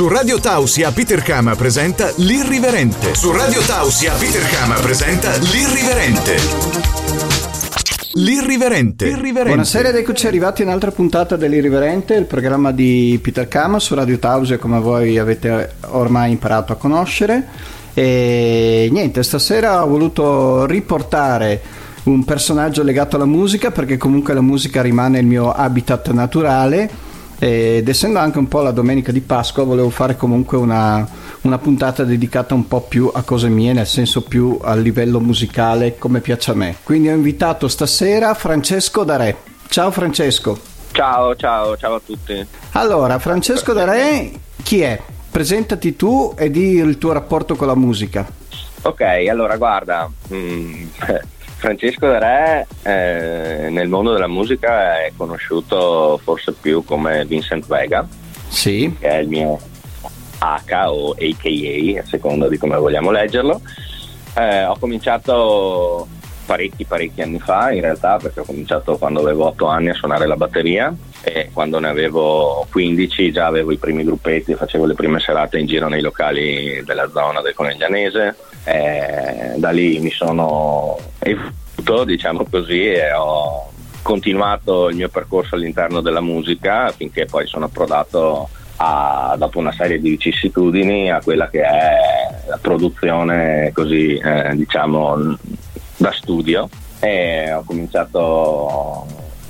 Su Radio Tausia Peter Kama presenta L'Irriverente. Su Radio Tausia Peter Kama presenta L'Irriverente. L'Irriverente. L'Irriverente. Buonasera ed eccoci arrivati a un'altra puntata dell'Irriverente, il programma di Peter Kama su Radio Tausia come voi avete ormai imparato a conoscere. E niente, stasera ho voluto riportare un personaggio legato alla musica perché comunque la musica rimane il mio habitat naturale ed essendo anche un po' la domenica di Pasqua volevo fare comunque una, una, puntata dedicata un po' più a cose mie nel senso più a livello musicale come piace a me. Quindi ho invitato stasera Francesco Darè. Ciao Francesco. Ciao ciao ciao a tutti. Allora Francesco Darè chi è? presentati tu e di il tuo rapporto con la musica. Ok allora guarda mm, Francesco De Re eh, nel mondo della musica è conosciuto forse più come Vincent Vega, sì. che è il mio H o AKA, a seconda di come vogliamo leggerlo. Eh, ho cominciato parecchi parecchi anni fa in realtà perché ho cominciato quando avevo 8 anni a suonare la batteria e quando ne avevo 15 già avevo i primi gruppetti, facevo le prime serate in giro nei locali della zona del Coneglianese eh, da lì mi sono evoluto, diciamo così, e ho continuato il mio percorso all'interno della musica finché poi sono approdato a, dopo una serie di vicissitudini a quella che è la produzione così eh, diciamo da studio. E ho cominciato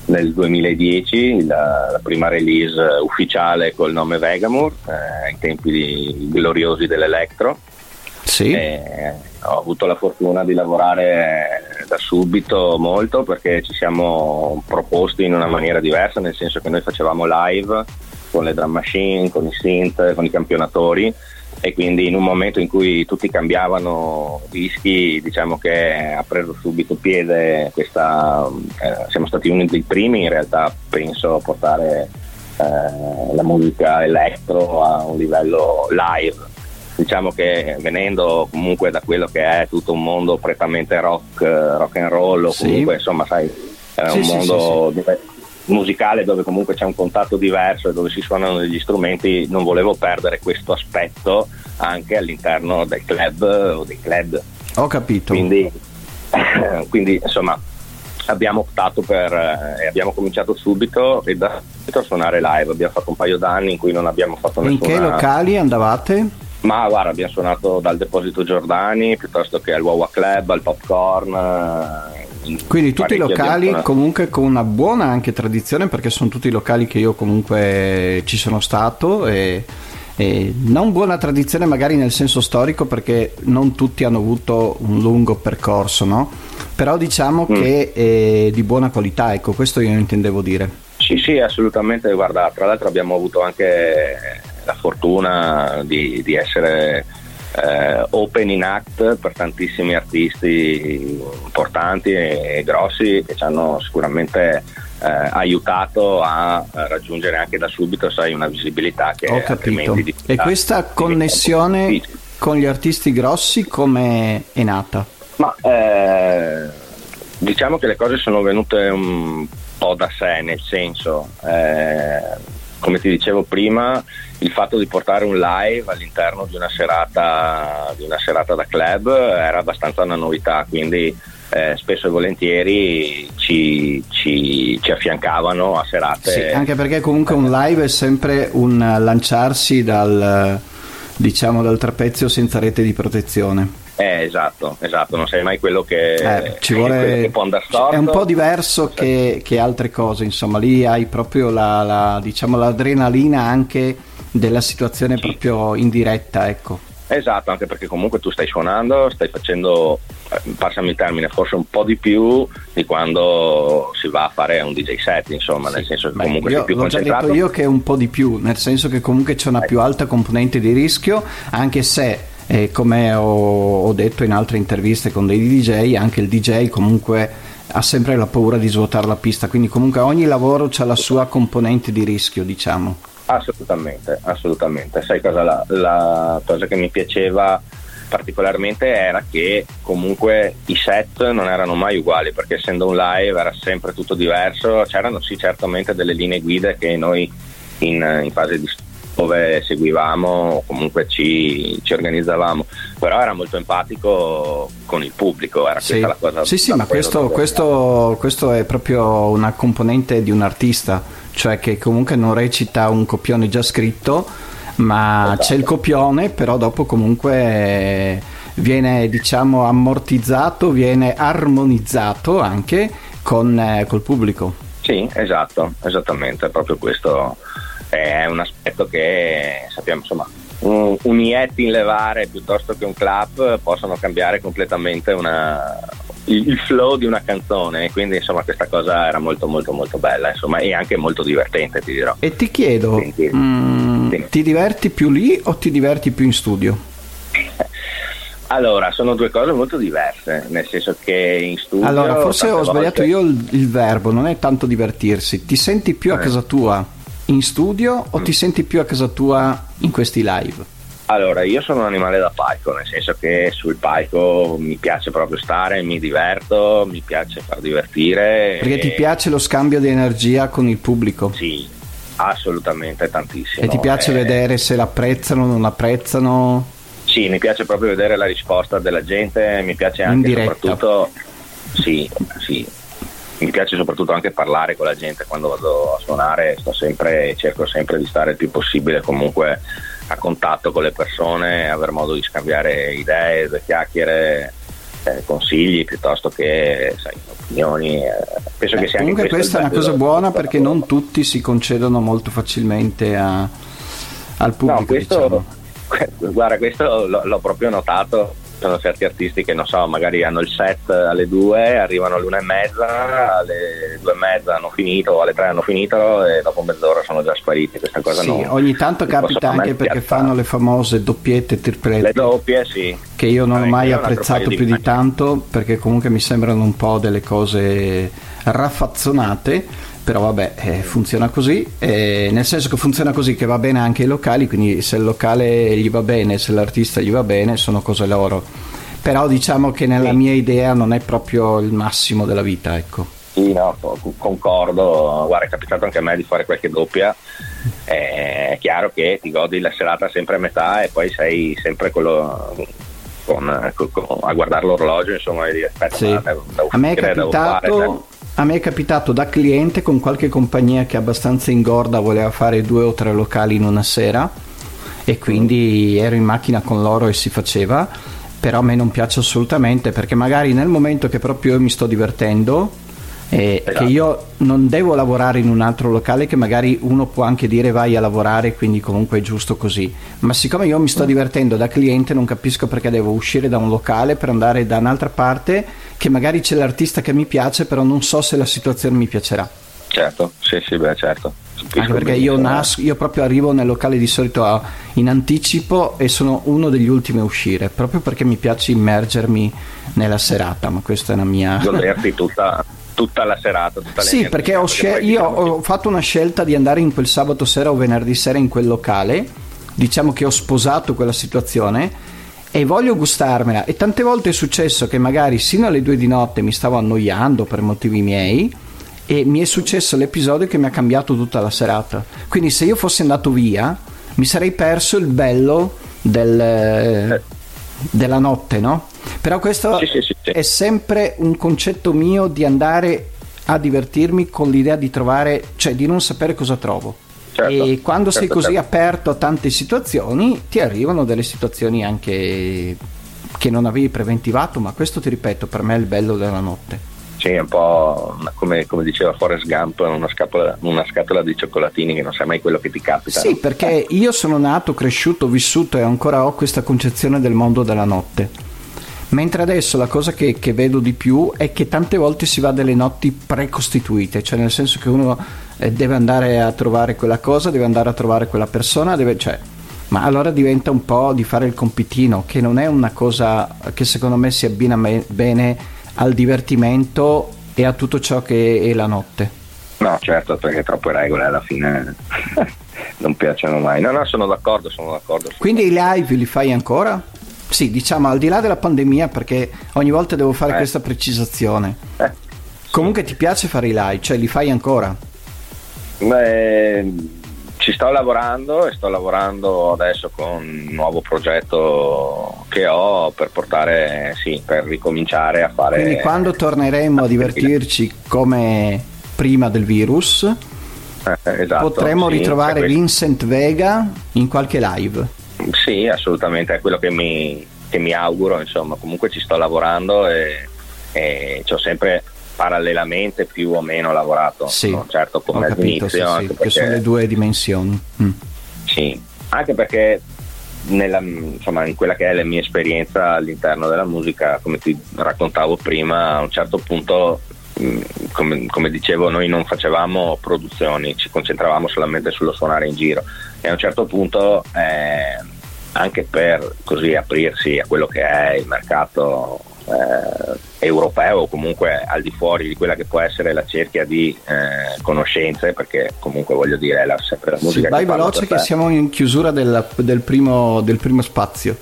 nel 2010 la, la prima release ufficiale col nome Vegamur eh, ai tempi gloriosi dell'Electro sì. ho avuto la fortuna di lavorare da subito molto perché ci siamo proposti in una maniera diversa, nel senso che noi facevamo live con le drum machine, con i synth, con i campionatori e quindi in un momento in cui tutti cambiavano dischi diciamo che ha preso subito piede questa eh, siamo stati uno dei primi in realtà penso a portare eh, la musica elettro a un livello live diciamo che venendo comunque da quello che è tutto un mondo prettamente rock, rock and roll o comunque sì. insomma sai è sì, un sì, mondo musicale dove comunque c'è un contatto diverso e dove si suonano degli strumenti non volevo perdere questo aspetto anche all'interno del club o dei club ho capito quindi, quindi insomma abbiamo optato per e eh, abbiamo cominciato subito e da subito a suonare live abbiamo fatto un paio d'anni in cui non abbiamo fatto nessuna in che locali andavate? Ma guarda, abbiamo suonato dal Deposito Giordani piuttosto che al Wawa Club, al Popcorn. Eh, Quindi tutti i locali comunque con una buona anche tradizione perché sono tutti i locali che io comunque ci sono stato e, e non buona tradizione magari nel senso storico perché non tutti hanno avuto un lungo percorso, no? Però diciamo mm. che è di buona qualità, ecco, questo io intendevo dire. Sì, sì, assolutamente, guarda, tra l'altro abbiamo avuto anche la fortuna di, di essere eh, open in act per tantissimi artisti importanti e, grossi che ci hanno sicuramente eh, aiutato a, raggiungere anche da subito sai, una visibilità che Ho capito. e questa connessione con gli artisti grossi come è nata? Ma eh, diciamo che le cose sono venute un po' da sé, nel senso, eh, come ti dicevo prima, il fatto di portare un live all'interno di una serata, di una serata da club era abbastanza una novità, quindi eh, spesso e volentieri ci, ci, ci, affiancavano a serate. Sì, anche perché comunque un live è sempre un lanciarsi dal, diciamo, dal trapezio senza rete di protezione. Eh, esatto, esatto, non sei mai quello che, eh, ci vuole, che può andare storto. È un po' diverso che, che altre cose, insomma, lì hai proprio la, la, diciamo, l'adrenalina anche della situazione sì. proprio in diretta, ecco. Esatto, anche perché comunque tu stai suonando, stai facendo, eh, passami il termine, forse un po' di più di quando si va a fare un DJ set, insomma, sì. nel senso che Beh, comunque sei più l'ho concentrato. Già detto io che è un po' di più, nel senso che comunque c'è una eh. più alta componente di rischio, anche se eh, come ho, ho detto in altre interviste con dei DJ, anche il DJ comunque ha sempre la paura di svuotare la pista, quindi comunque ogni lavoro ha la sua componente di rischio, diciamo. Assolutamente, assolutamente. Sai cosa la, la cosa che mi piaceva particolarmente era che comunque i set non erano mai uguali perché essendo un live era sempre tutto diverso, c'erano sì certamente delle linee guida che noi in, in fase di dove seguivamo, comunque ci, ci, organizzavamo, però era molto empatico con il pubblico, era sì. questa la cosa. Sì, sì, ma questo, questo, questo, è proprio una componente di un artista, cioè che comunque non recita un copione già scritto, ma esatto. c'è il copione, però dopo comunque viene diciamo ammortizzato, viene armonizzato anche con eh, col pubblico. Sì, esatto, esattamente, proprio questo è un aspetto che sappiamo, insomma, un, un Yeti in levare piuttosto che un clap possono cambiare completamente una, il, flow di una canzone quindi insomma questa cosa era molto molto molto bella insomma e anche molto divertente ti dirò e ti chiedo Quindi, mm, sì. ti diverti più lì o ti diverti più in studio? Allora, sono due cose molto diverse, nel senso che in studio... Allora, forse ho sbagliato io il, il, verbo, non è tanto divertirsi, ti senti più a eh. casa tua in studio o ti senti più a casa tua in questi live? Allora, io sono un animale da palco, nel senso che sul palco mi piace proprio stare, mi diverto, mi piace far divertire. Perché e... ti piace lo scambio di energia con il pubblico? Sì, assolutamente tantissimo. E ti piace e... vedere se l'apprezzano o non l'apprezzano? Sì, mi piace proprio vedere la risposta della gente, mi piace anche soprattutto... Sì, sì, mi piace soprattutto anche parlare con la gente quando vado a suonare, sto sempre, cerco sempre di stare il più possibile comunque a contatto con le persone, aver modo di scambiare idee, due chiacchiere, eh, consigli piuttosto che sai, opinioni. Eh, penso eh, che sia comunque questa è una cosa buona perché non tutti si concedono molto facilmente a, al pubblico. No, questo, diciamo. guarda, questo l'ho, l'ho proprio notato sono certi artisti che non so, magari hanno il set alle due, arrivano all'una e mezza, alle due e mezza hanno finito, alle tre hanno finito e dopo mezz'ora sono già spariti. Questa cosa sì, non, ogni tanto capita anche perché fanno le famose doppiette, triplette. Le doppie, sì. Che io non ho mai apprezzato più di, di tanto perché comunque mi sembrano un po' delle cose raffazzonate però vabbè eh, funziona così. Eh, nel senso che funziona così che va bene anche ai locali quindi se il locale gli va bene se l'artista gli va bene sono cose loro. Però diciamo che nella mia idea non è proprio il massimo della vita ecco. Sì no concordo. Guarda è capitato anche a me di fare qualche doppia. È chiaro che ti godi la serata sempre a metà e poi sei sempre quello con, con, con, a guardare l'orologio insomma e dire aspetta sì. devo, devo a me è capitato a me è capitato da cliente con qualche compagnia che abbastanza ingorda voleva fare due o tre locali in una sera e quindi ero in macchina con loro e si faceva, però a me non piace assolutamente perché magari nel momento che proprio io mi sto divertendo eh, esatto. che io non devo lavorare in un altro locale che magari uno può anche dire vai a lavorare quindi comunque è giusto così ma siccome io mi sto divertendo da cliente non capisco perché devo uscire da un locale per andare da un'altra parte che magari c'è l'artista che mi piace però non so se la situazione mi piacerà. Certo sì sì beh certo. Anche perché io, nasco, io proprio arrivo nel locale di solito a, in anticipo e sono uno degli ultimi a uscire proprio perché mi piace immergermi nella serata ma questa è la mia goderti tutta tutta la serata. Tutta sì, perché ho scel- io ho fatto una scelta di andare in quel sabato sera o venerdì sera in quel locale, diciamo che ho sposato quella situazione e voglio gustarmela e tante volte è successo che magari sino alle due di notte mi stavo annoiando per motivi miei e mi è successo l'episodio che mi ha cambiato tutta la serata. Quindi se io fossi andato via mi sarei perso il bello del... Della notte, no? Però questo sì, sì, sì, è sempre un concetto mio di andare a divertirmi con l'idea di trovare, cioè di non sapere cosa trovo. Certo, e quando certo, sei così certo. aperto a tante situazioni, ti arrivano delle situazioni anche che non avevi preventivato, ma questo ti ripeto, per me è il bello della notte. Sì, un po' come, come, diceva Forrest Gump, una scatola, una scatola, di cioccolatini che non sai mai quello che ti capita. Sì, perché io sono nato, cresciuto, vissuto e ancora ho questa concezione del mondo della notte. Mentre adesso la cosa che, che vedo di più è che tante volte si va delle notti precostituite, cioè nel senso che uno eh, deve andare a trovare quella cosa, deve andare a trovare quella persona, deve, cioè, ma allora diventa un po' di fare il compitino, che non è una cosa che secondo me si abbina me- bene al divertimento e a tutto ciò che è la notte. No, certo, perché troppe regole alla fine non piacciono mai. No, no, sono d'accordo, sono d'accordo. Quindi i live li fai ancora? Sì, diciamo al di là della pandemia, perché ogni volta devo fare eh. questa precisazione. Eh. Comunque ti piace fare i live, cioè li fai ancora? Beh, ci sto lavorando e sto lavorando adesso con un nuovo progetto che ho per portare, sì, per ricominciare a fare... Quindi quando torneremo a divertirci come prima del virus, eh, esatto, potremo sì, ritrovare Vincent Vega in qualche live. Sì, assolutamente, è quello che mi, che mi auguro, insomma, comunque ci sto lavorando e, e ho sempre parallelamente più o meno lavorato, sì, no? certo come capito, all'inizio. Sì, sì, perché, che sono le due dimensioni. Mm. Sì, anche perché nella, insomma, in quella che è la mia esperienza all'interno della musica, come ti raccontavo prima, a un certo punto, mm, come, come, dicevo, noi non facevamo produzioni, ci concentravamo solamente sullo suonare in giro e a un certo punto, eh, anche per così aprirsi a quello che è il mercato eh, europeo o comunque al di fuori di quella che può essere la cerchia di eh, conoscenze perché comunque voglio dire è la, sempre la musica sì, vai veloce che siamo in chiusura del, del, primo, del primo spazio.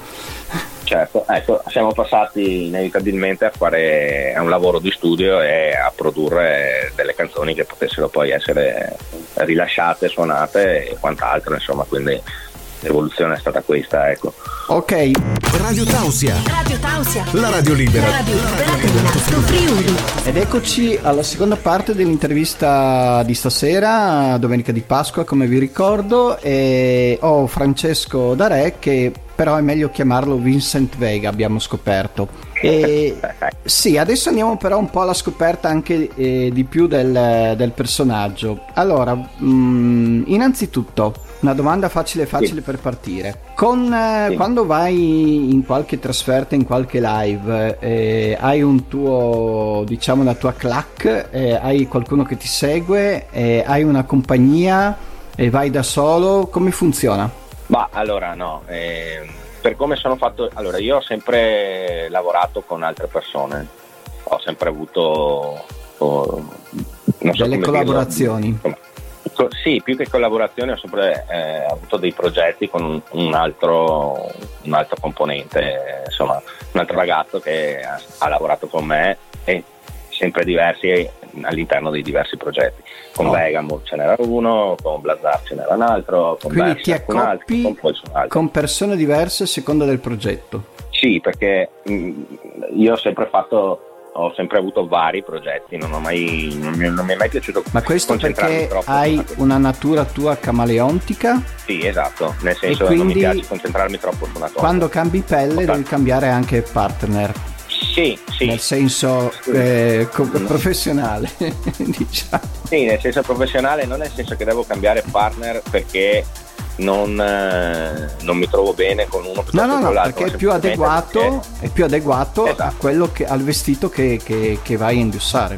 Certo ecco siamo passati inevitabilmente a fare un lavoro di studio e a produrre delle canzoni che potessero poi essere rilasciate suonate e quant'altro insomma quindi l'evoluzione è stata questa, ecco. Ok. Radio Tausia. Radio Tausia. La radio libera. La radio libera Friuli. Ed eccoci alla seconda parte dell'intervista di stasera, domenica di Pasqua, come vi ricordo, e ho Francesco Dare che però è meglio chiamarlo Vincent Vega, abbiamo scoperto. E, sì, adesso andiamo però un po' alla scoperta anche eh, di più del, del personaggio. Allora, mh, mm, innanzitutto, una domanda facile facile sì. per partire. Con, eh, sì. Quando vai in qualche trasferta, in qualche live, eh, hai un tuo, diciamo, la tua clac, eh, hai qualcuno che ti segue, eh, hai una compagnia e vai da solo, come funziona? Ma allora no, eh, per come sono fatto, allora io ho sempre lavorato con altre persone, ho sempre avuto oh, delle collaborazioni. Dirlo, sì, più che collaborazioni ho sempre eh, avuto dei progetti con un, un, altro, un, altro, componente, insomma un altro ragazzo che ha, ha, lavorato con me e sempre diversi all'interno dei diversi progetti. Con oh. Ce n'era uno, con Blazar ce n'era un altro, con Quindi Bersa, ti accoppi con, altro, con persone diverse a seconda del progetto? Sì, perché mh, mm, io ho sempre fatto ho sempre avuto vari progetti, non, mai, non, mi, non mi, è mai piaciuto. Ma questo perché hai una natura tua camaleontica? Sì, esatto, nel senso che non mi piace concentrarmi troppo su una cosa. Quando cambi pelle devi cambiare anche partner. Sì, sì. Nel senso eh, co- professionale, diciamo. Sì, nel senso professionale, non nel senso che devo cambiare partner perché non, eh, non, mi trovo bene con uno piuttosto no, no, no, perché è più adeguato, perché... è più adeguato esatto. che, al vestito che, che, che, vai a indossare.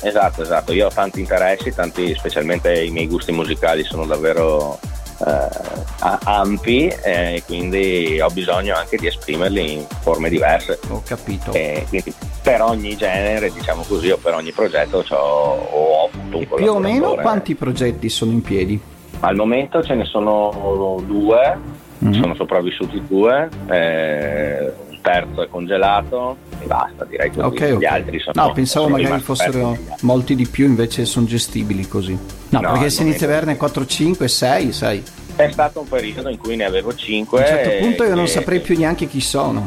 Esatto, esatto. Io ho tanti interessi, tanti, specialmente i miei gusti musicali sono davvero eh, ampi e eh, quindi ho bisogno anche di esprimerli in forme diverse. Ho capito. E quindi per ogni genere, diciamo così, o per ogni progetto ho, ho avuto un e Più o meno quanti progetti sono in piedi? Al momento ce ne sono due, mm-hmm. sono sopravvissuti due, eh, il terzo è congelato e basta, direi così. Okay, Gli altri sono... No, pensavo sono magari fossero molti di più, invece sono gestibili così. No, no perché se inizia a averne 4, 5, 6, 6. È stato un periodo in cui ne avevo 5. A un certo punto io non saprei più neanche chi sono.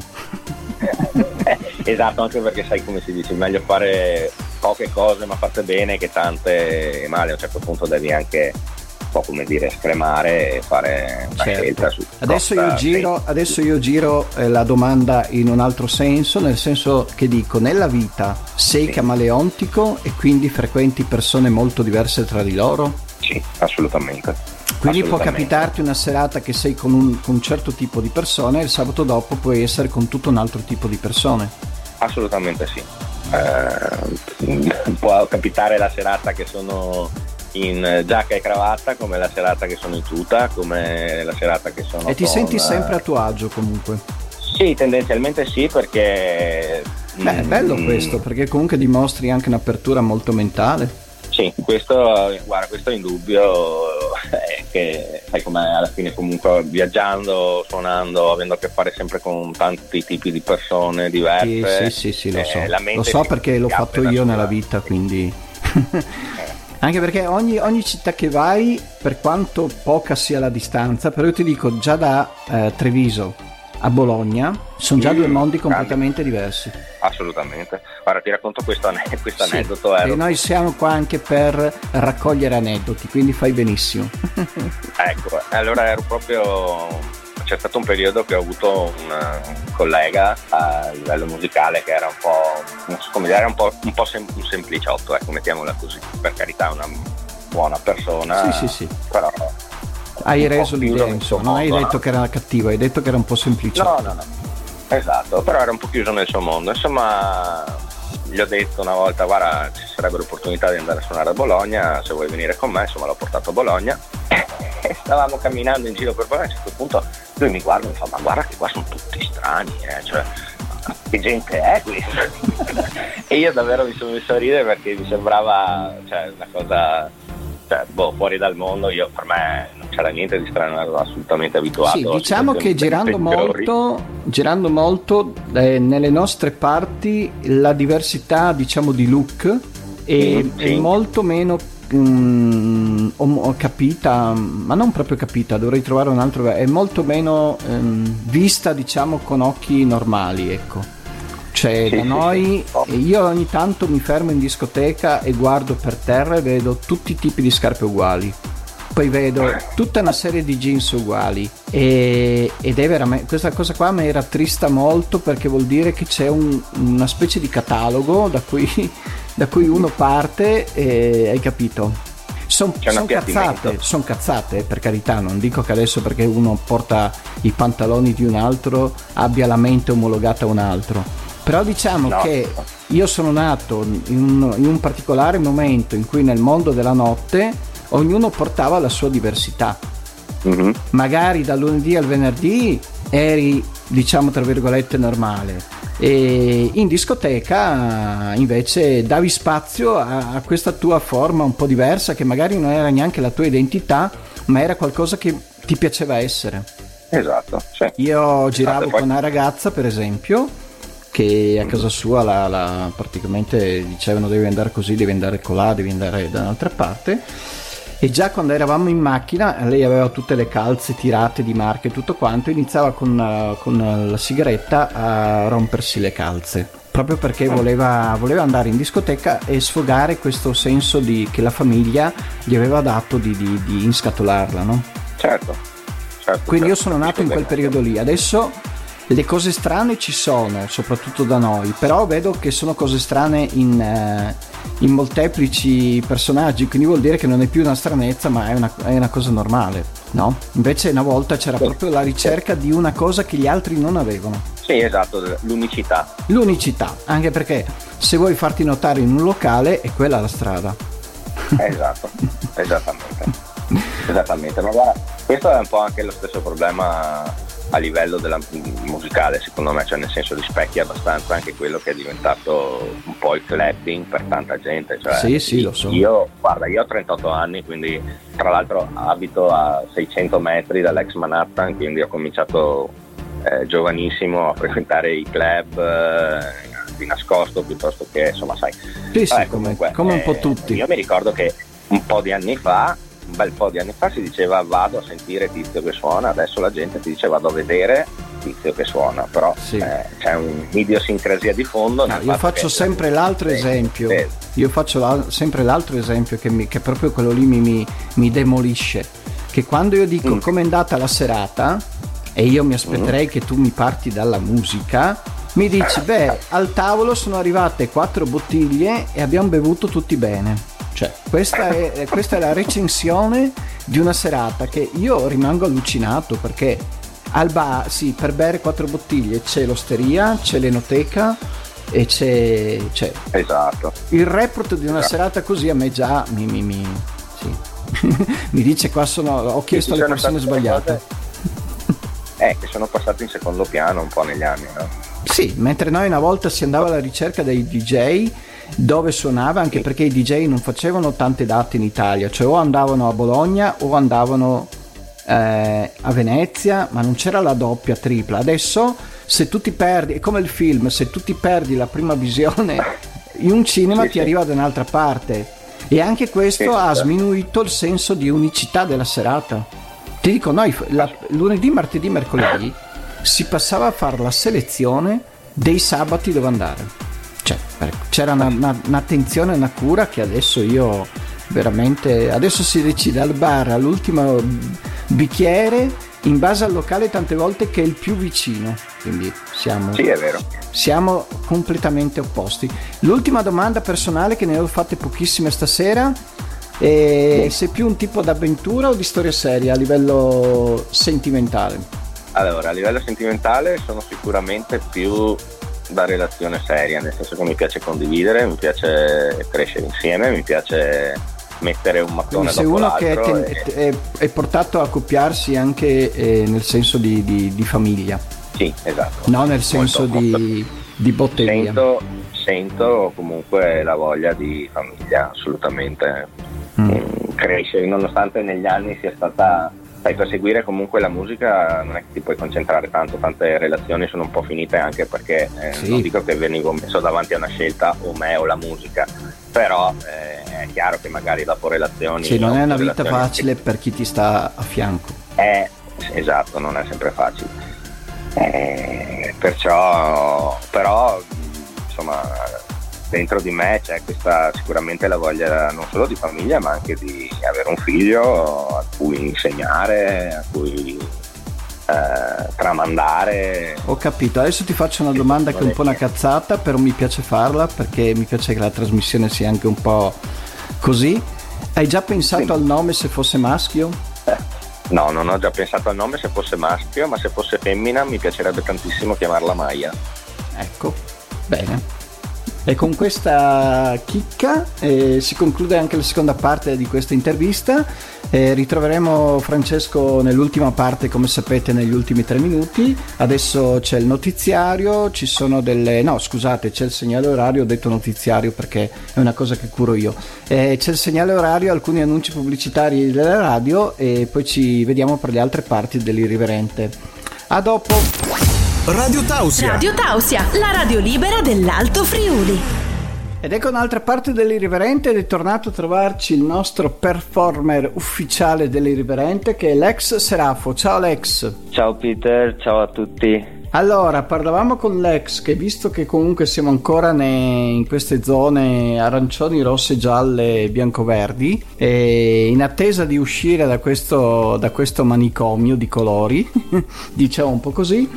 esatto, anche perché sai come si dice, meglio fare poche cose ma fatte bene che tante male, a un certo punto devi anche po' come dire scremare e fare una certo. scelta su adesso io giro, adesso io giro eh, la domanda in un altro senso nel senso che dico nella vita sei sì. camaleontico e quindi frequenti persone molto diverse tra di loro? sì assolutamente quindi può capitarti una serata che sei con un, con un certo tipo di persone e il sabato dopo puoi essere con tutto un altro tipo di persone assolutamente sì eh, può capitare la serata che sono in giacca e cravatta come la serata che sono in tuta, come la serata che sono... E ti con... senti sempre a tuo agio comunque? Sì, tendenzialmente sì perché... Beh, è bello mm, questo perché comunque dimostri anche un'apertura molto mentale. Sì, questo, guarda, questo è indubbio, è che sai come alla fine comunque viaggiando, suonando, avendo a che fare sempre con tanti tipi di persone diverse. Sì, sì, sì, sì lo eh, so. Lo so perché l'ho fatto io nella vita, quindi... Anche perché ogni, ogni, città che vai, per quanto poca sia la distanza, però io ti dico già da eh, Treviso a Bologna sono già mm, due mondi completamente grande. diversi. Assolutamente. Guarda, ti racconto questo, questo sì, aneddoto. E noi siamo qua anche per raccogliere aneddoti, quindi fai benissimo. ecco, allora ero proprio c'è stato un periodo che ho avuto un, un, collega a livello musicale che era un po', non so come dire, era un po', un, po sem- un sempliciotto, ecco, mettiamola così. Per carità, una buona persona, sì, sì, sì. però hai reso l'idea, insomma, non hai detto che era cattivo, hai detto che era un po' sempliciotto. No, no, no. Esatto, però era un po' chiuso nel suo mondo. Insomma, gli ho detto una volta, guarda, ci sarebbe l'opportunità di andare a suonare a Bologna, se vuoi venire con me, insomma l'ho portato a Bologna. E stavamo camminando in giro per Bologna, a un certo punto lui mi guarda e mi fa, ma guarda che qua sono tutti strani, eh? cioè, che gente è questa? e io davvero mi sono messo a ridere perché mi sembrava cioè, una cosa cioè, boh, fuori dal mondo, io, per me non c'era niente di strano, ero assolutamente abituato. Sì, diciamo che girando molto, girando molto eh, nelle nostre parti la diversità diciamo di look è, mm, sì. è molto meno um, ho, capita, ma non proprio capita, dovrei trovare un altro, è molto meno um, vista diciamo con occhi normali, ecco. Cioè, sì, da noi, sì, io ogni tanto mi fermo in discoteca e guardo per terra e vedo tutti i tipi di scarpe uguali. Poi vedo tutta una serie di jeans uguali e, ed è veramente questa cosa qua mi era trista molto perché vuol dire che c'è un, una specie di catalogo da cui, da cui uno parte e hai capito? Sono son cazzate, son cazzate, per carità, non dico che adesso perché uno porta i pantaloni di un altro abbia la mente omologata a un altro, però diciamo no. che io sono nato in un, in un particolare momento in cui nel mondo della notte ognuno portava la sua diversità. Mm-hmm. Magari dal lunedì al venerdì eri, diciamo tra virgolette, normale. E in discoteca invece davi spazio a, a, questa tua forma un po' diversa che magari non era neanche la tua identità, ma era qualcosa che ti piaceva essere. Esatto. Sì. Io giravo esatto, con una ragazza, per esempio, che a casa sua la, la, praticamente dicevano devi andare così, devi andare colà, devi andare da un'altra parte e già quando eravamo in macchina lei aveva tutte le calze tirate di marca e tutto quanto iniziava con, con la sigaretta a rompersi le calze proprio perché voleva, voleva, andare in discoteca e sfogare questo senso di, che la famiglia gli aveva dato di, di, di inscatolarla no? certo, certo quindi certo. io sono nato in quel periodo lì adesso le cose strane ci sono, soprattutto da noi, però vedo che sono cose strane in, eh, in molteplici personaggi, quindi vuol dire che non è più una stranezza, ma è una, è una cosa normale, no? Invece una volta c'era proprio la ricerca di una cosa che gli altri non avevano. Sì, esatto, l'unicità. L'unicità, anche perché se vuoi farti notare in un locale è quella la strada. Esatto, esattamente. Esattamente, ma guarda, questo è un po' anche lo stesso problema a livello della, musicale secondo me, cioè nel senso rispecchia abbastanza anche quello che è diventato un po' il clubbing per tanta gente. Cioè, sì, sì, lo so. Io, guarda, io ho 38 anni, quindi tra l'altro abito a 600 metri dall'ex Manhattan, quindi ho cominciato eh, giovanissimo a frequentare i club eh, di nascosto piuttosto che, insomma, sai. Sì, sì, comunque, come, un po' eh, tutti. Io mi ricordo che un po' di anni fa un bel po' di anni fa si diceva vado a sentire tizio che suona, adesso la gente ti dice vado a vedere tizio che suona, però sì. eh, c'è un'idiosincrasia di fondo. No, io faccio sempre l'altro esempio, io faccio la, sempre l'altro esempio che, mi, che proprio quello lì mi, mi, mi, demolisce, che quando io dico mm. com'è andata la serata e io mi aspetterei mm. che tu mi parti dalla musica, mi dici beh al tavolo sono arrivate quattro bottiglie e abbiamo bevuto tutti bene cioè, questa è, questa è la recensione di una serata che io rimango allucinato perché al bar, sì, per bere quattro bottiglie c'è l'osteria, c'è l'enoteca e c'è, c'è. Esatto. Il report di una esatto. serata così a me già mi, mi, mi, sì. mi dice qua sono, ho chiesto alle persone sbagliate. Eh, che sono passate in secondo piano un po' negli anni, no? Sì, mentre noi una volta si andava alla ricerca dei DJ dove suonava anche perché i DJ non facevano tante date in Italia, cioè o andavano a Bologna o andavano eh, a Venezia, ma non c'era la doppia, tripla. Adesso se tu ti perdi, è come il film, se tu ti perdi la prima visione in un cinema sì, ti sì. arriva da un'altra parte. E anche questo ha sminuito il senso di unicità della serata. Ti dico, noi la, lunedì, martedì, mercoledì si passava a fare la selezione dei sabati dove andare. Cioè, c'era una, una, un'attenzione una cura che adesso io veramente... Adesso si decide al bar all'ultimo bicchiere in base al locale tante volte che è il più vicino. Quindi siamo, sì, è vero. siamo completamente opposti. L'ultima domanda personale che ne ho fatte pochissime stasera. E sei più un tipo d'avventura o di storia seria a livello sentimentale? Allora, a livello sentimentale sono sicuramente più da relazione seria, nel senso che mi piace condividere, mi piace crescere insieme, mi piace mettere un mattone Quindi sei uno che è, e... è, è, portato a accoppiarsi anche eh, nel senso di, di, di, famiglia. Sì, esatto. No nel senso molto, di, molto. di botteria. Sento, sento, comunque la voglia di famiglia, assolutamente. Mm. mm crescere, nonostante negli anni sia stata sai, per seguire comunque la musica non è che ti puoi concentrare tanto, tante relazioni sono un po' finite anche perché eh, sì. non dico che venivo messo davanti a una scelta o me o la musica, però eh, è chiaro che magari dopo relazioni... Sì, non è una vita facile che... per chi ti sta a fianco. Eh, esatto, non è sempre facile. Eh, perciò, però, insomma, dentro di me c'è questa sicuramente la voglia non solo di famiglia ma anche di avere un figlio a cui insegnare, a cui eh, tramandare. Ho capito, adesso ti faccio una domanda che è un po' una cazzata, però mi piace farla perché mi piace che la trasmissione sia anche un po' così. Hai già pensato sì. al nome se fosse maschio? Eh. No, non ho già pensato al nome se fosse maschio, ma se fosse femmina mi piacerebbe tantissimo chiamarla Maya. Ecco, bene. E con questa chicca eh, si conclude anche la seconda parte di questa intervista. Eh, ritroveremo Francesco nell'ultima parte, come sapete, negli ultimi tre minuti. Adesso c'è il notiziario, ci sono delle... no, scusate, c'è il segnale orario, ho detto notiziario perché è una cosa che curo io. Eh, c'è il segnale orario, alcuni annunci pubblicitari della radio e poi ci vediamo per le altre parti dell'irriverente. A dopo! Radio Tausia. Radio Tausia, la radio libera dell'Alto Friuli. Ed ecco un'altra parte dell'Irriverente ed è tornato a trovarci il nostro performer ufficiale dell'Irriverente che è Lex Serafo. Ciao Lex. Ciao Peter, ciao a tutti. Allora, parlavamo con Lex che visto che comunque siamo ancora in queste zone arancioni, rosse, gialle, bianco-verdi, e in attesa di uscire da questo, da questo manicomio di colori, diciamo un po' così,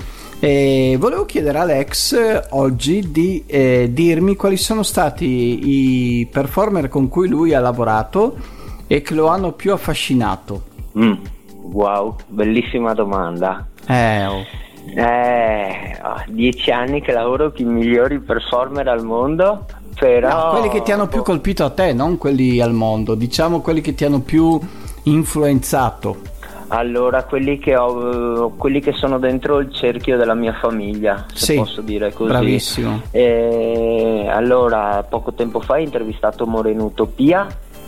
e volevo chiedere a Alex oggi di eh, dirmi quali sono stati i performer con cui lui ha lavorato e che lo hanno più affascinato. Mm, wow, bellissima domanda. Eh, oh. eh, oh, dieci anni che lavoro con i migliori performer al mondo. Però... No, quelli che ti hanno più colpito a te, non quelli al mondo, diciamo quelli che ti hanno più influenzato. Allora, quelli che, ho, quelli che sono dentro il cerchio della mia famiglia, se sì, posso dire così. Bravissimo. E allora, poco tempo fa ho intervistato Moreno Utopia,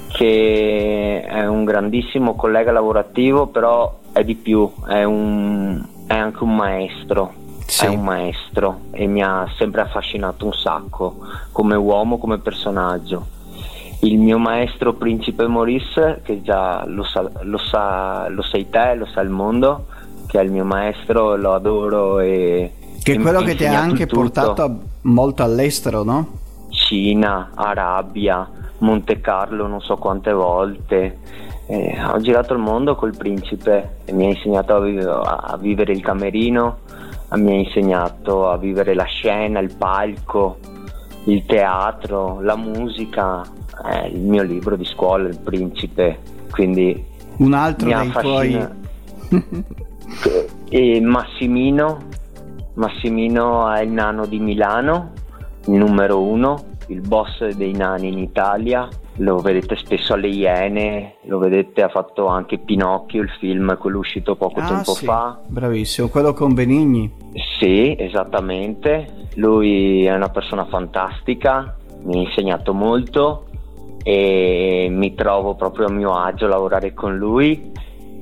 che è un grandissimo collega lavorativo, però è di più, è, un, è anche un maestro. Sì. È un maestro e mi ha sempre affascinato un sacco come uomo, come personaggio il mio maestro principe Maurice, che già lo, sa, lo, sa, lo sai te, lo sa il mondo, che è il mio maestro, lo adoro e... Che è quello che ti ha anche tutto. portato molto all'estero, no? Cina, Arabia, Monte Carlo non so quante volte. Eh, ho girato il mondo col principe e mi ha insegnato a, vive, a vivere il camerino, mi ha insegnato a vivere la scena, il palco, il teatro, la musica, è il mio libro di scuola, Il Principe, quindi un altro dei affascina. tuoi e Massimino Massimino è il nano di Milano, il numero uno, il boss dei nani in Italia. Lo vedete spesso alle Iene, lo vedete, ha fatto anche Pinocchio, il film, quello uscito poco ah, tempo sì. fa. Bravissimo, quello con Benigni. Sì, esattamente. Lui è una persona fantastica, mi ha insegnato molto e mi trovo proprio a mio agio a lavorare con lui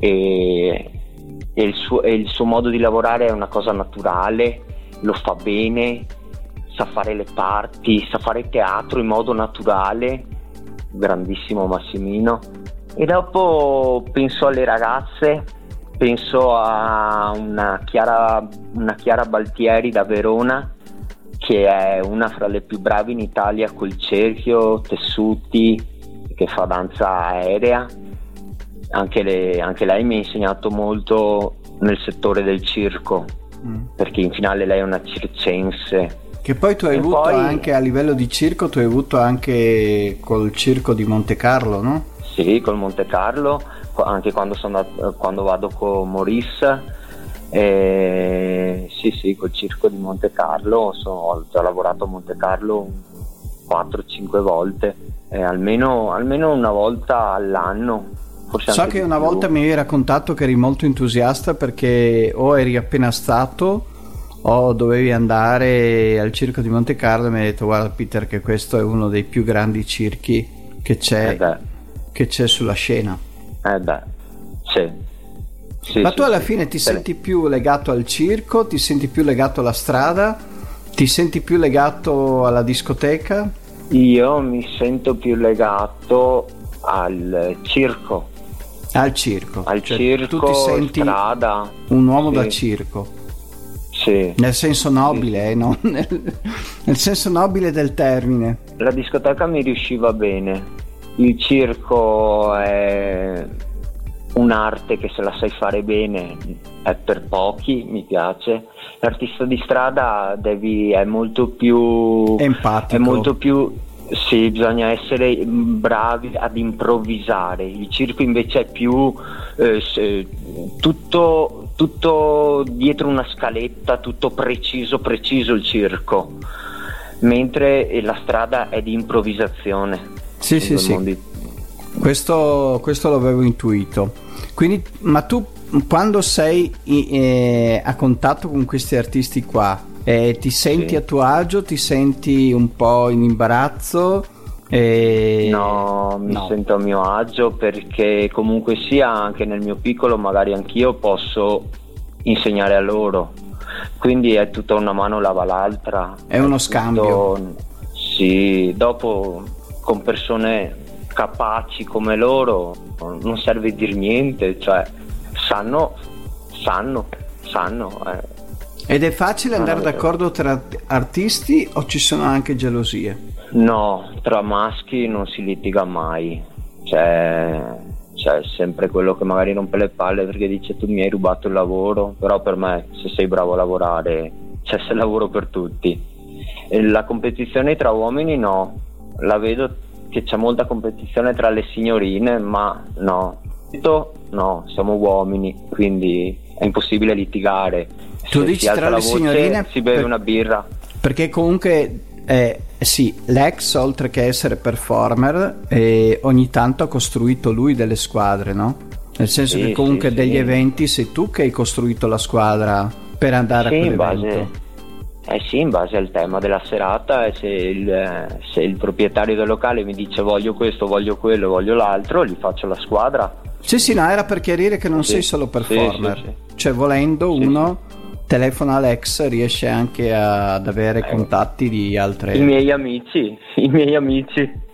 e, e, il suo, e, il suo, modo di lavorare è una cosa naturale, lo fa bene, sa fare le parti, sa fare teatro in modo naturale grandissimo Massimino. E dopo penso alle ragazze, penso a una Chiara, una Chiara Baltieri da Verona, che è una fra le più brave in Italia col cerchio, tessuti, che fa danza aerea. Anche, le, anche lei mi ha insegnato molto nel settore del circo, mm. perché in finale lei è una circense. Che poi tu hai e avuto poi... anche a livello di circo, tu hai avuto anche col circo di Monte Carlo, no? Sì, col Monte Carlo, anche quando, andato, quando vado con Maurice. Eh, sì, sì, col circo di Monte Carlo, so, ho già lavorato a Monte Carlo 4-5 volte, eh, almeno, almeno una volta all'anno Forse so che una più. volta mi avevi raccontato che eri molto entusiasta perché o eri appena stato o dovevi andare al circo di Monte Carlo e mi hai detto guarda Peter che questo è uno dei più grandi circhi che c'è, eh che c'è sulla scena. Eh beh, sì. Sì Ma tu alla fine ti senti più legato al circo, ti senti più legato alla strada, ti senti più legato alla discoteca? Io mi sento più legato al circo al circo. Al cioè, circo, tu ti senti strada. un uomo sì. da circo. Sì. Nel senso nobile, sì. eh, no? nel, nel senso nobile del termine. La discoteca mi riusciva bene. Il circo è un'arte che se la sai fare bene è per pochi, mi piace. L'artista di strada devi, è molto più empatico. È molto più sì, bisogna essere bravi ad improvvisare. Il circo invece è più eh, tutto, tutto, dietro una scaletta, tutto preciso, preciso il circo, mentre la strada è di improvvisazione. Sì, sì, sì. Questo, questo l'avevo intuito. Quindi, ma tu quando sei eh, a contatto con questi artisti qua, eh, ti senti sì. a tuo agio? Ti senti un po' in imbarazzo? Eh... No, mi no. sento a mio agio perché comunque sia anche nel mio piccolo magari anch'io posso insegnare a loro. Quindi è tutta una mano lava l'altra. È uno scambio. Tutto... Sì, dopo con persone capaci come loro non serve dir niente, cioè sanno, sanno, sanno. Eh ed è facile andare d'accordo tra artisti o ci sono anche gelosie? No, tra maschi non si litiga mai. C'è, c'è sempre quello che magari rompe le palle perché dice tu mi hai rubato il lavoro, però per me se sei bravo a lavorare c'è se lavoro per tutti. E la competizione tra uomini no, la vedo che c'è molta competizione tra le signorine, ma no, no, siamo uomini, quindi è impossibile litigare tu dici tra le signorine si beve per... una birra perché comunque eh, sì, l'ex oltre che essere performer eh, ogni tanto ha costruito lui delle squadre, no? Nel senso sì, che comunque sì, degli sì. eventi sei tu che hai costruito la squadra per andare a quell'evento. Base, eh sì, in base al tema della serata e se il, se il proprietario del locale mi dice voglio questo, voglio quello, voglio l'altro, gli faccio la squadra. Sì, sì, no, era per chiarire che non sei solo performer. Cioè volendo uno telefona Alex riesce anche ad avere eh, contatti di altre... I miei amici, i miei amici.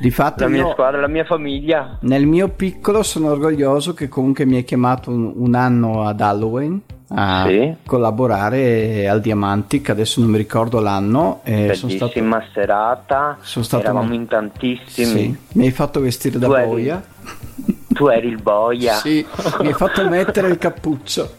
Di fatto la mia squadra, la mia famiglia. Nel mio piccolo sono orgoglioso che comunque mi hai chiamato un, un anno ad Halloween a sì. collaborare al Diamantic, adesso non mi ricordo l'anno. Bellissima sono stato, serata, sono stato eravamo molto... in tantissimi. Sì. Mi hai fatto vestire da tu boia. Eri, tu eri il boia. sì, mi hai fatto mettere il cappuccio.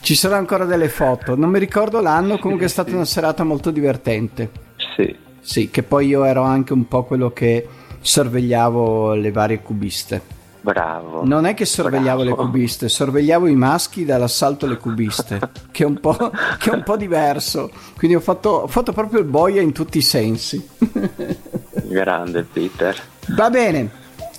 Ci sono ancora delle foto, non mi ricordo l'anno, comunque è stata una serata molto divertente. Sì. Sì, che poi io ero anche un po' quello che sorvegliavo le varie cubiste. Bravo. Non è che sorvegliavo bravo. le cubiste, sorvegliavo i maschi dall'assalto alle cubiste, che, è che, è un po', diverso. Quindi ho fatto, ho fatto proprio il boia in tutti i sensi. Grande Peter. Va bene.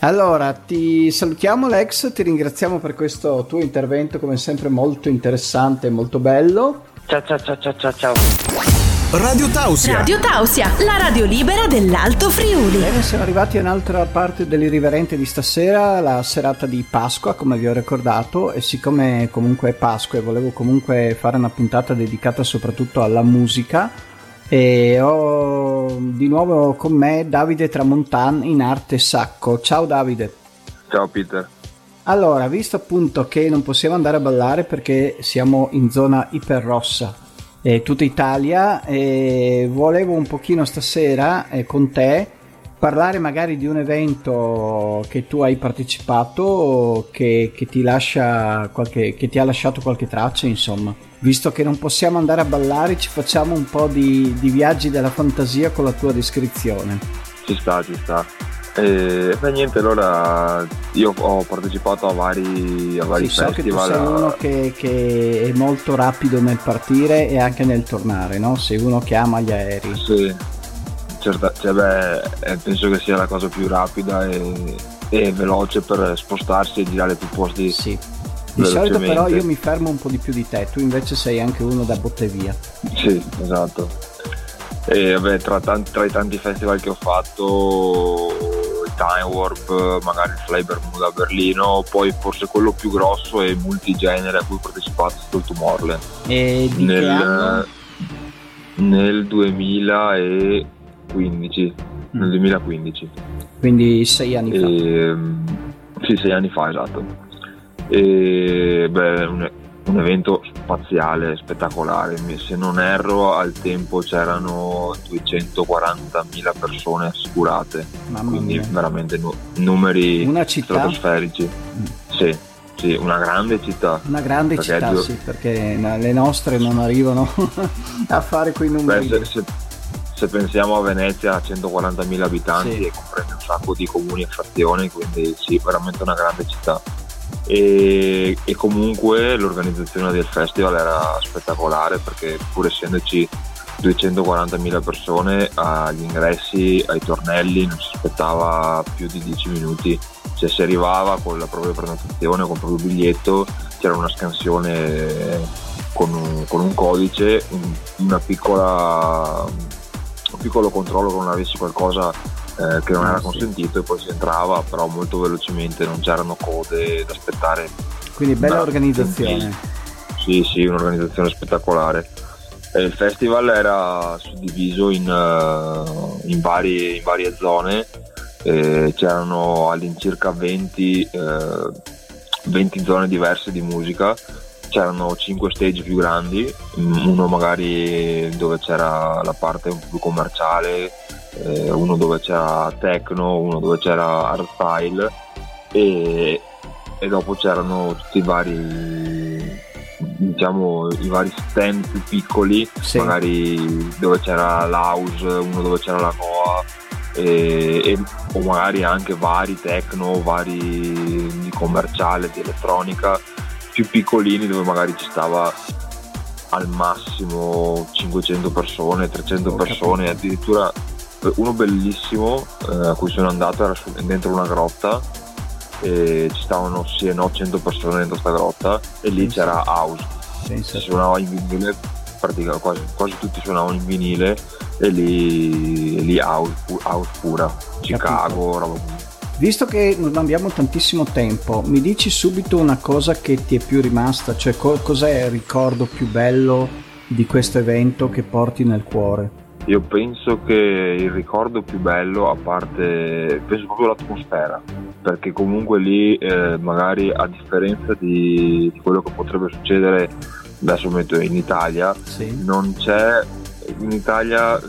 Allora, ti salutiamo Lex, ti ringraziamo per questo tuo intervento come sempre molto interessante e molto bello. Ciao ciao ciao ciao ciao ciao. Radio Tausia. Radio Tausia, la radio libera dell'Alto Friuli. Bene, siamo arrivati a un'altra parte dell'irriverente di stasera, la serata di Pasqua, come vi ho ricordato, e siccome comunque è Pasqua e volevo comunque fare una puntata dedicata soprattutto alla musica, E ho di nuovo con me Davide Tramontan in arte Sacco. Ciao Davide. Ciao Peter. Allora, visto appunto che non possiamo andare a ballare perché siamo in zona iperrossa, eh, tutta Italia, e volevo un pochino stasera eh, con te parlare magari di un evento che tu hai partecipato che, che, ti lascia qualche, che ti ha lasciato qualche traccia, insomma. Visto che non possiamo andare a ballare, ci facciamo un po' di, di viaggi della fantasia con la tua descrizione. Ci sta, ci sta. E beh, niente, allora io ho partecipato a vari, a vari sì, festival. So che tu sei uno che, che, è molto rapido nel partire e anche nel tornare, no? Sei uno che ama gli aerei. Sì, certo, cioè, beh, penso che sia la cosa più rapida e, e veloce per spostarsi e girare più posti. Sì. Di solito però io mi fermo un po' di più di te, tu invece sei anche uno da botte via. Sì, esatto. E vabbè, tra, tanti, tra i tanti festival che ho fatto Time Warp, magari il Fly Bermuda a Berlino, poi forse quello più grosso e multigenere a cui ho partecipato è stato il Tomorrowland. E di nel, nel 2015. Mm. Nel 2015. Quindi sei anni e, fa. Sì, sei anni fa, esatto. E beh, un, evento spaziale, spettacolare. Se non erro, al tempo c'erano 240.000 persone assicurate, Mamma quindi mia. veramente nu- numeri Una città? stratosferici. Mm. Sì, sì, una grande città. Una grande Perché città, due- sì, perché le nostre non arrivano a fare quei Beh, numeri. se, se- se pensiamo a Venezia ha 140.000 abitanti Sì. e comprende un sacco di comuni e frazioni, quindi sì, veramente una grande città. E, e comunque l'organizzazione del festival era spettacolare perché pur essendoci 240.000 persone agli ingressi, ai tornelli non si aspettava più di 10 minuti, cioè si arrivava con la propria prenotazione, con il proprio biglietto, c'era una scansione con un, con un codice, un- una piccola, un piccolo controllo che non avessi qualcosa eh, che non Ah, era consentito e poi si entrava però molto velocemente, non c'erano code da aspettare. Quindi bella Beh, organizzazione. sì, sì, un'organizzazione spettacolare. E il festival era suddiviso in, eh, in varie, in varie zone, eh, c'erano all'incirca 20, eh, 20 zone diverse di musica, c'erano 5 stage più grandi, mm, uno magari dove c'era la parte un po' più commerciale, eh, uno dove c'era techno, uno dove c'era hardstyle e, e dopo c'erano tutti i vari diciamo i vari stand più piccoli Sì. magari dove c'era l'house uno dove c'era la Goa e, e- o magari anche vari techno vari di commerciale di elettronica più piccolini dove magari ci stava al massimo 500 persone 300 Ho persone capito. addirittura uno bellissimo eh, a cui sono andato era dentro una grotta e ci stavano sì e no 100 persone dentro sta grotta e lì Pensa. c'era house Pensa. si suonava in vinile praticamente quasi, quasi tutti suonavano in vinile e lì, lì house, house pura Chicago roba. Visto che non abbiamo tantissimo tempo, mi dici subito una cosa che ti è più rimasta, cioè co- cos'è il ricordo più bello di questo evento che porti nel cuore? Io penso che il ricordo più bello, a parte, penso proprio l'atmosfera, perché comunque lì eh, magari a differenza di, di quello che potrebbe succedere, adesso metto in Italia, Sì. non c'è, in Italia eh,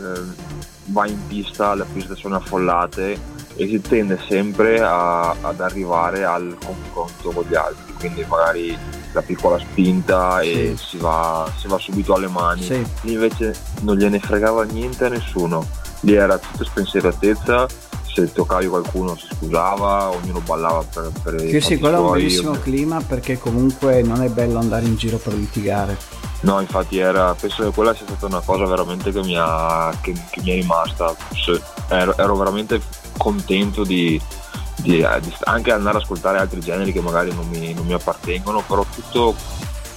vai in pista, le piste sono affollate e si tende sempre a- ad arrivare al confronto con gli altri, quindi magari la piccola spinta e Sì. si, va, si va subito alle mani. Sì. Lì invece non gliene fregava niente a nessuno, lì era tutta spensieratezza, se toccavi qualcuno si scusava, ognuno ballava per, per Sì, sì, quello è un bellissimo clima perché comunque non è bello andare in giro per litigare. No, infatti era, penso che quella sia stata una cosa veramente che mi, ha, che, che mi è rimasta. Ero, ero veramente contento di, di- eh, di anche andare ad ascoltare altri generi che magari non mi, non mi appartengono, però tutto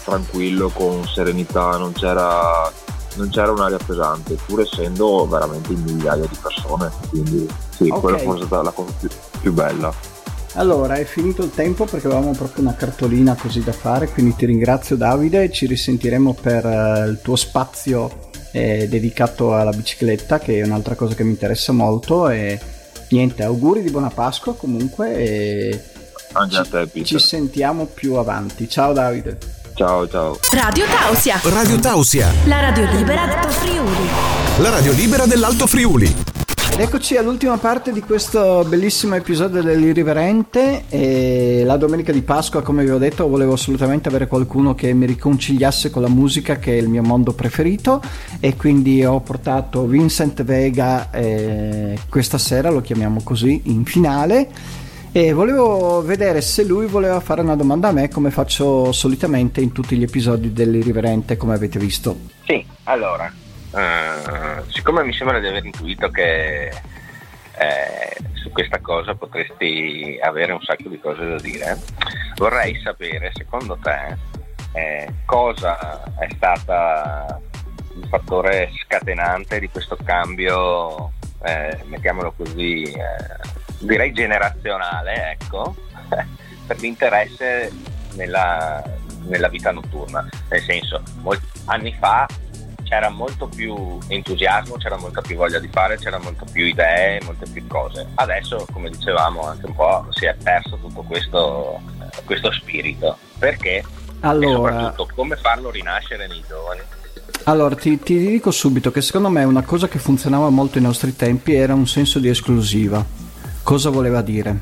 tranquillo, con serenità, non c'era, non c'era un'aria pesante, pur essendo veramente in migliaia di persone. Quindi sì, Ok. quella forse è stata la cosa più, più bella. Allora, è finito il tempo perché avevamo proprio una cartolina così da fare, quindi ti ringrazio Davide, ci risentiremo per eh, il tuo spazio eh, dedicato alla bicicletta, che è un'altra cosa che mi interessa molto. E niente, auguri di buona Pasqua comunque. E Anche a te, ci Peter. sentiamo più avanti. Ciao Davide. Ciao, ciao. Radio Tausia, Radio Tausia, la radio libera d'Alto Friuli. la radio libera dell'Alto Friuli. Eccoci all'ultima parte di questo bellissimo episodio dell'Irriverente. E la domenica di Pasqua, come vi ho detto, volevo assolutamente avere qualcuno che mi riconciliasse con la musica, che è il mio mondo preferito. E quindi ho portato Vincent Vega eh, questa sera, lo chiamiamo così, in finale. E volevo vedere se lui voleva fare una domanda a me, come faccio solitamente in tutti gli episodi dell'Irriverente, come avete visto. Sì, allora, eh, siccome mi sembra di aver intuito che eh, su questa cosa potresti avere un sacco di cose da dire, vorrei sapere, secondo te, eh, cosa è stata il fattore scatenante di questo cambio, eh, mettiamolo così, eh, direi generazionale, ecco, per l'interesse nella, nella vita notturna. Nel senso, molti anni fa c'era molto più entusiasmo, c'era molta più voglia di fare, c'era molto più idee, molte più cose. Adesso, come dicevamo anche un po', si è perso tutto questo, eh, questo spirito. Perché? E Allora, soprattutto come farlo rinascere nei giovani. Allora, ti, ti dico subito che secondo me una cosa che funzionava molto ai nostri tempi era un senso di esclusiva. Cosa voleva dire?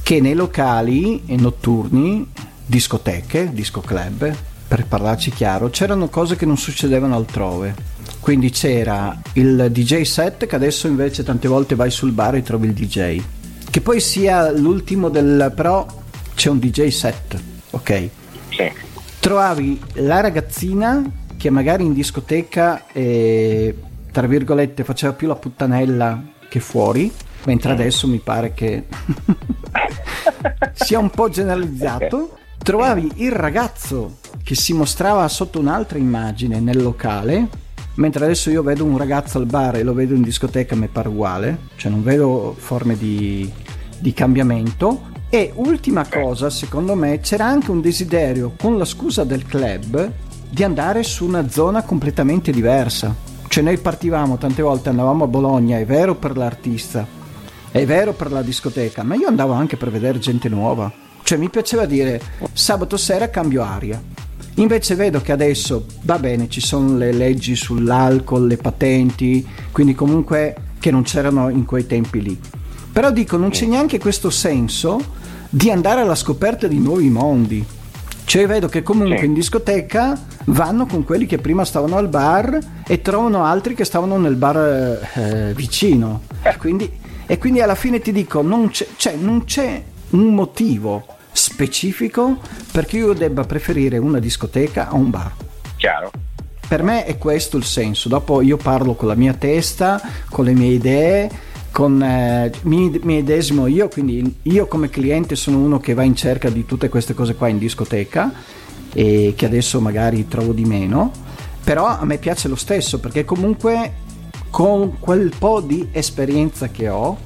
Che nei locali e notturni, discoteche, disco club, per parlarci chiaro, c'erano cose che non succedevano altrove. Quindi c'era il DJ set che adesso invece tante volte vai sul bar e trovi il DJ. Che poi sia l'ultimo del... però c'è un DJ set, ok? Sì. trovavi la ragazzina che magari in discoteca eh, tra virgolette faceva più la puttanella che fuori mentre adesso mi pare che sia un po' generalizzato trovavi il ragazzo che si mostrava sotto un'altra immagine nel locale mentre adesso io vedo un ragazzo al bar e lo vedo in discoteca mi pare uguale cioè non vedo forme di, di cambiamento. E ultima cosa secondo me c'era anche un desiderio con la scusa del club di andare su una zona completamente diversa. Cioè noi partivamo tante volte andavamo a Bologna è vero per l'artista è vero per la discoteca ma io andavo anche per vedere gente nuova cioè mi piaceva dire sabato sera cambio aria Invece vedo che adesso va bene, ci sono le leggi sull'alcol, le patenti, quindi comunque che non c'erano in quei tempi lì. Però dico, non c'è neanche questo senso di andare alla scoperta di nuovi mondi. Cioè vedo che comunque in discoteca vanno con quelli che prima stavano al bar e trovano altri che stavano nel bar eh, vicino. E quindi, e quindi alla fine ti dico, non c'è, cioè, non c'è un motivo specifico perché io debba preferire una discoteca a un bar. Chiaro? Per me è questo il senso. Dopo io parlo con la mia testa, con le mie idee, con, eh, mi, mi edesimo io, quindi io come cliente sono uno che va in cerca di tutte queste cose qua in discoteca e che adesso magari trovo di meno, però a me piace lo stesso perché comunque con quel po' di esperienza che ho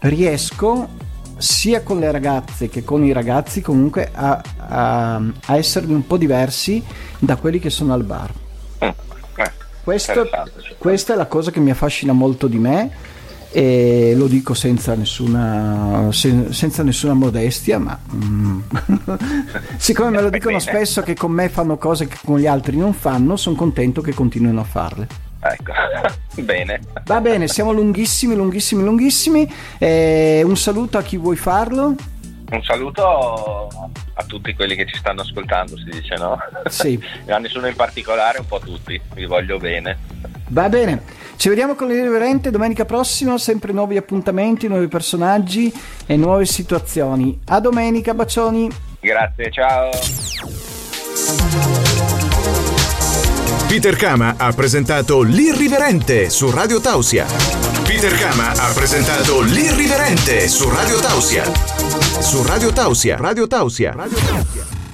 riesco sia con le ragazze che con i ragazzi comunque a, a, a esserne un po' diversi da quelli che sono al bar. Mm. Eh, Questo, questa è la cosa che mi affascina molto di me e lo dico senza nessuna, sen- senza nessuna modestia, ma mm, siccome me lo Fai dicono spesso che con me fanno cose che con gli altri non fanno, sono contento che continuino a farle. Ecco, bene. Va bene, siamo lunghissimi, lunghissimi, lunghissimi. Eh, un saluto a chi vuoi farlo. Un saluto a tutti quelli che ci stanno ascoltando, si dice no? Sì. a nessuno in particolare, un po' tutti, vi voglio bene. Va bene, ci vediamo con l'irriverente domenica prossima, sempre nuovi appuntamenti, nuovi personaggi e nuove situazioni. A domenica, bacioni. Grazie, ciao. Peter Kama ha presentato L'Irriverente su Radio Tausia. Peter Kama ha presentato L'Irriverente su Radio Tausia. Su Radio Tausia. Radio Tausia. Radio Tausia.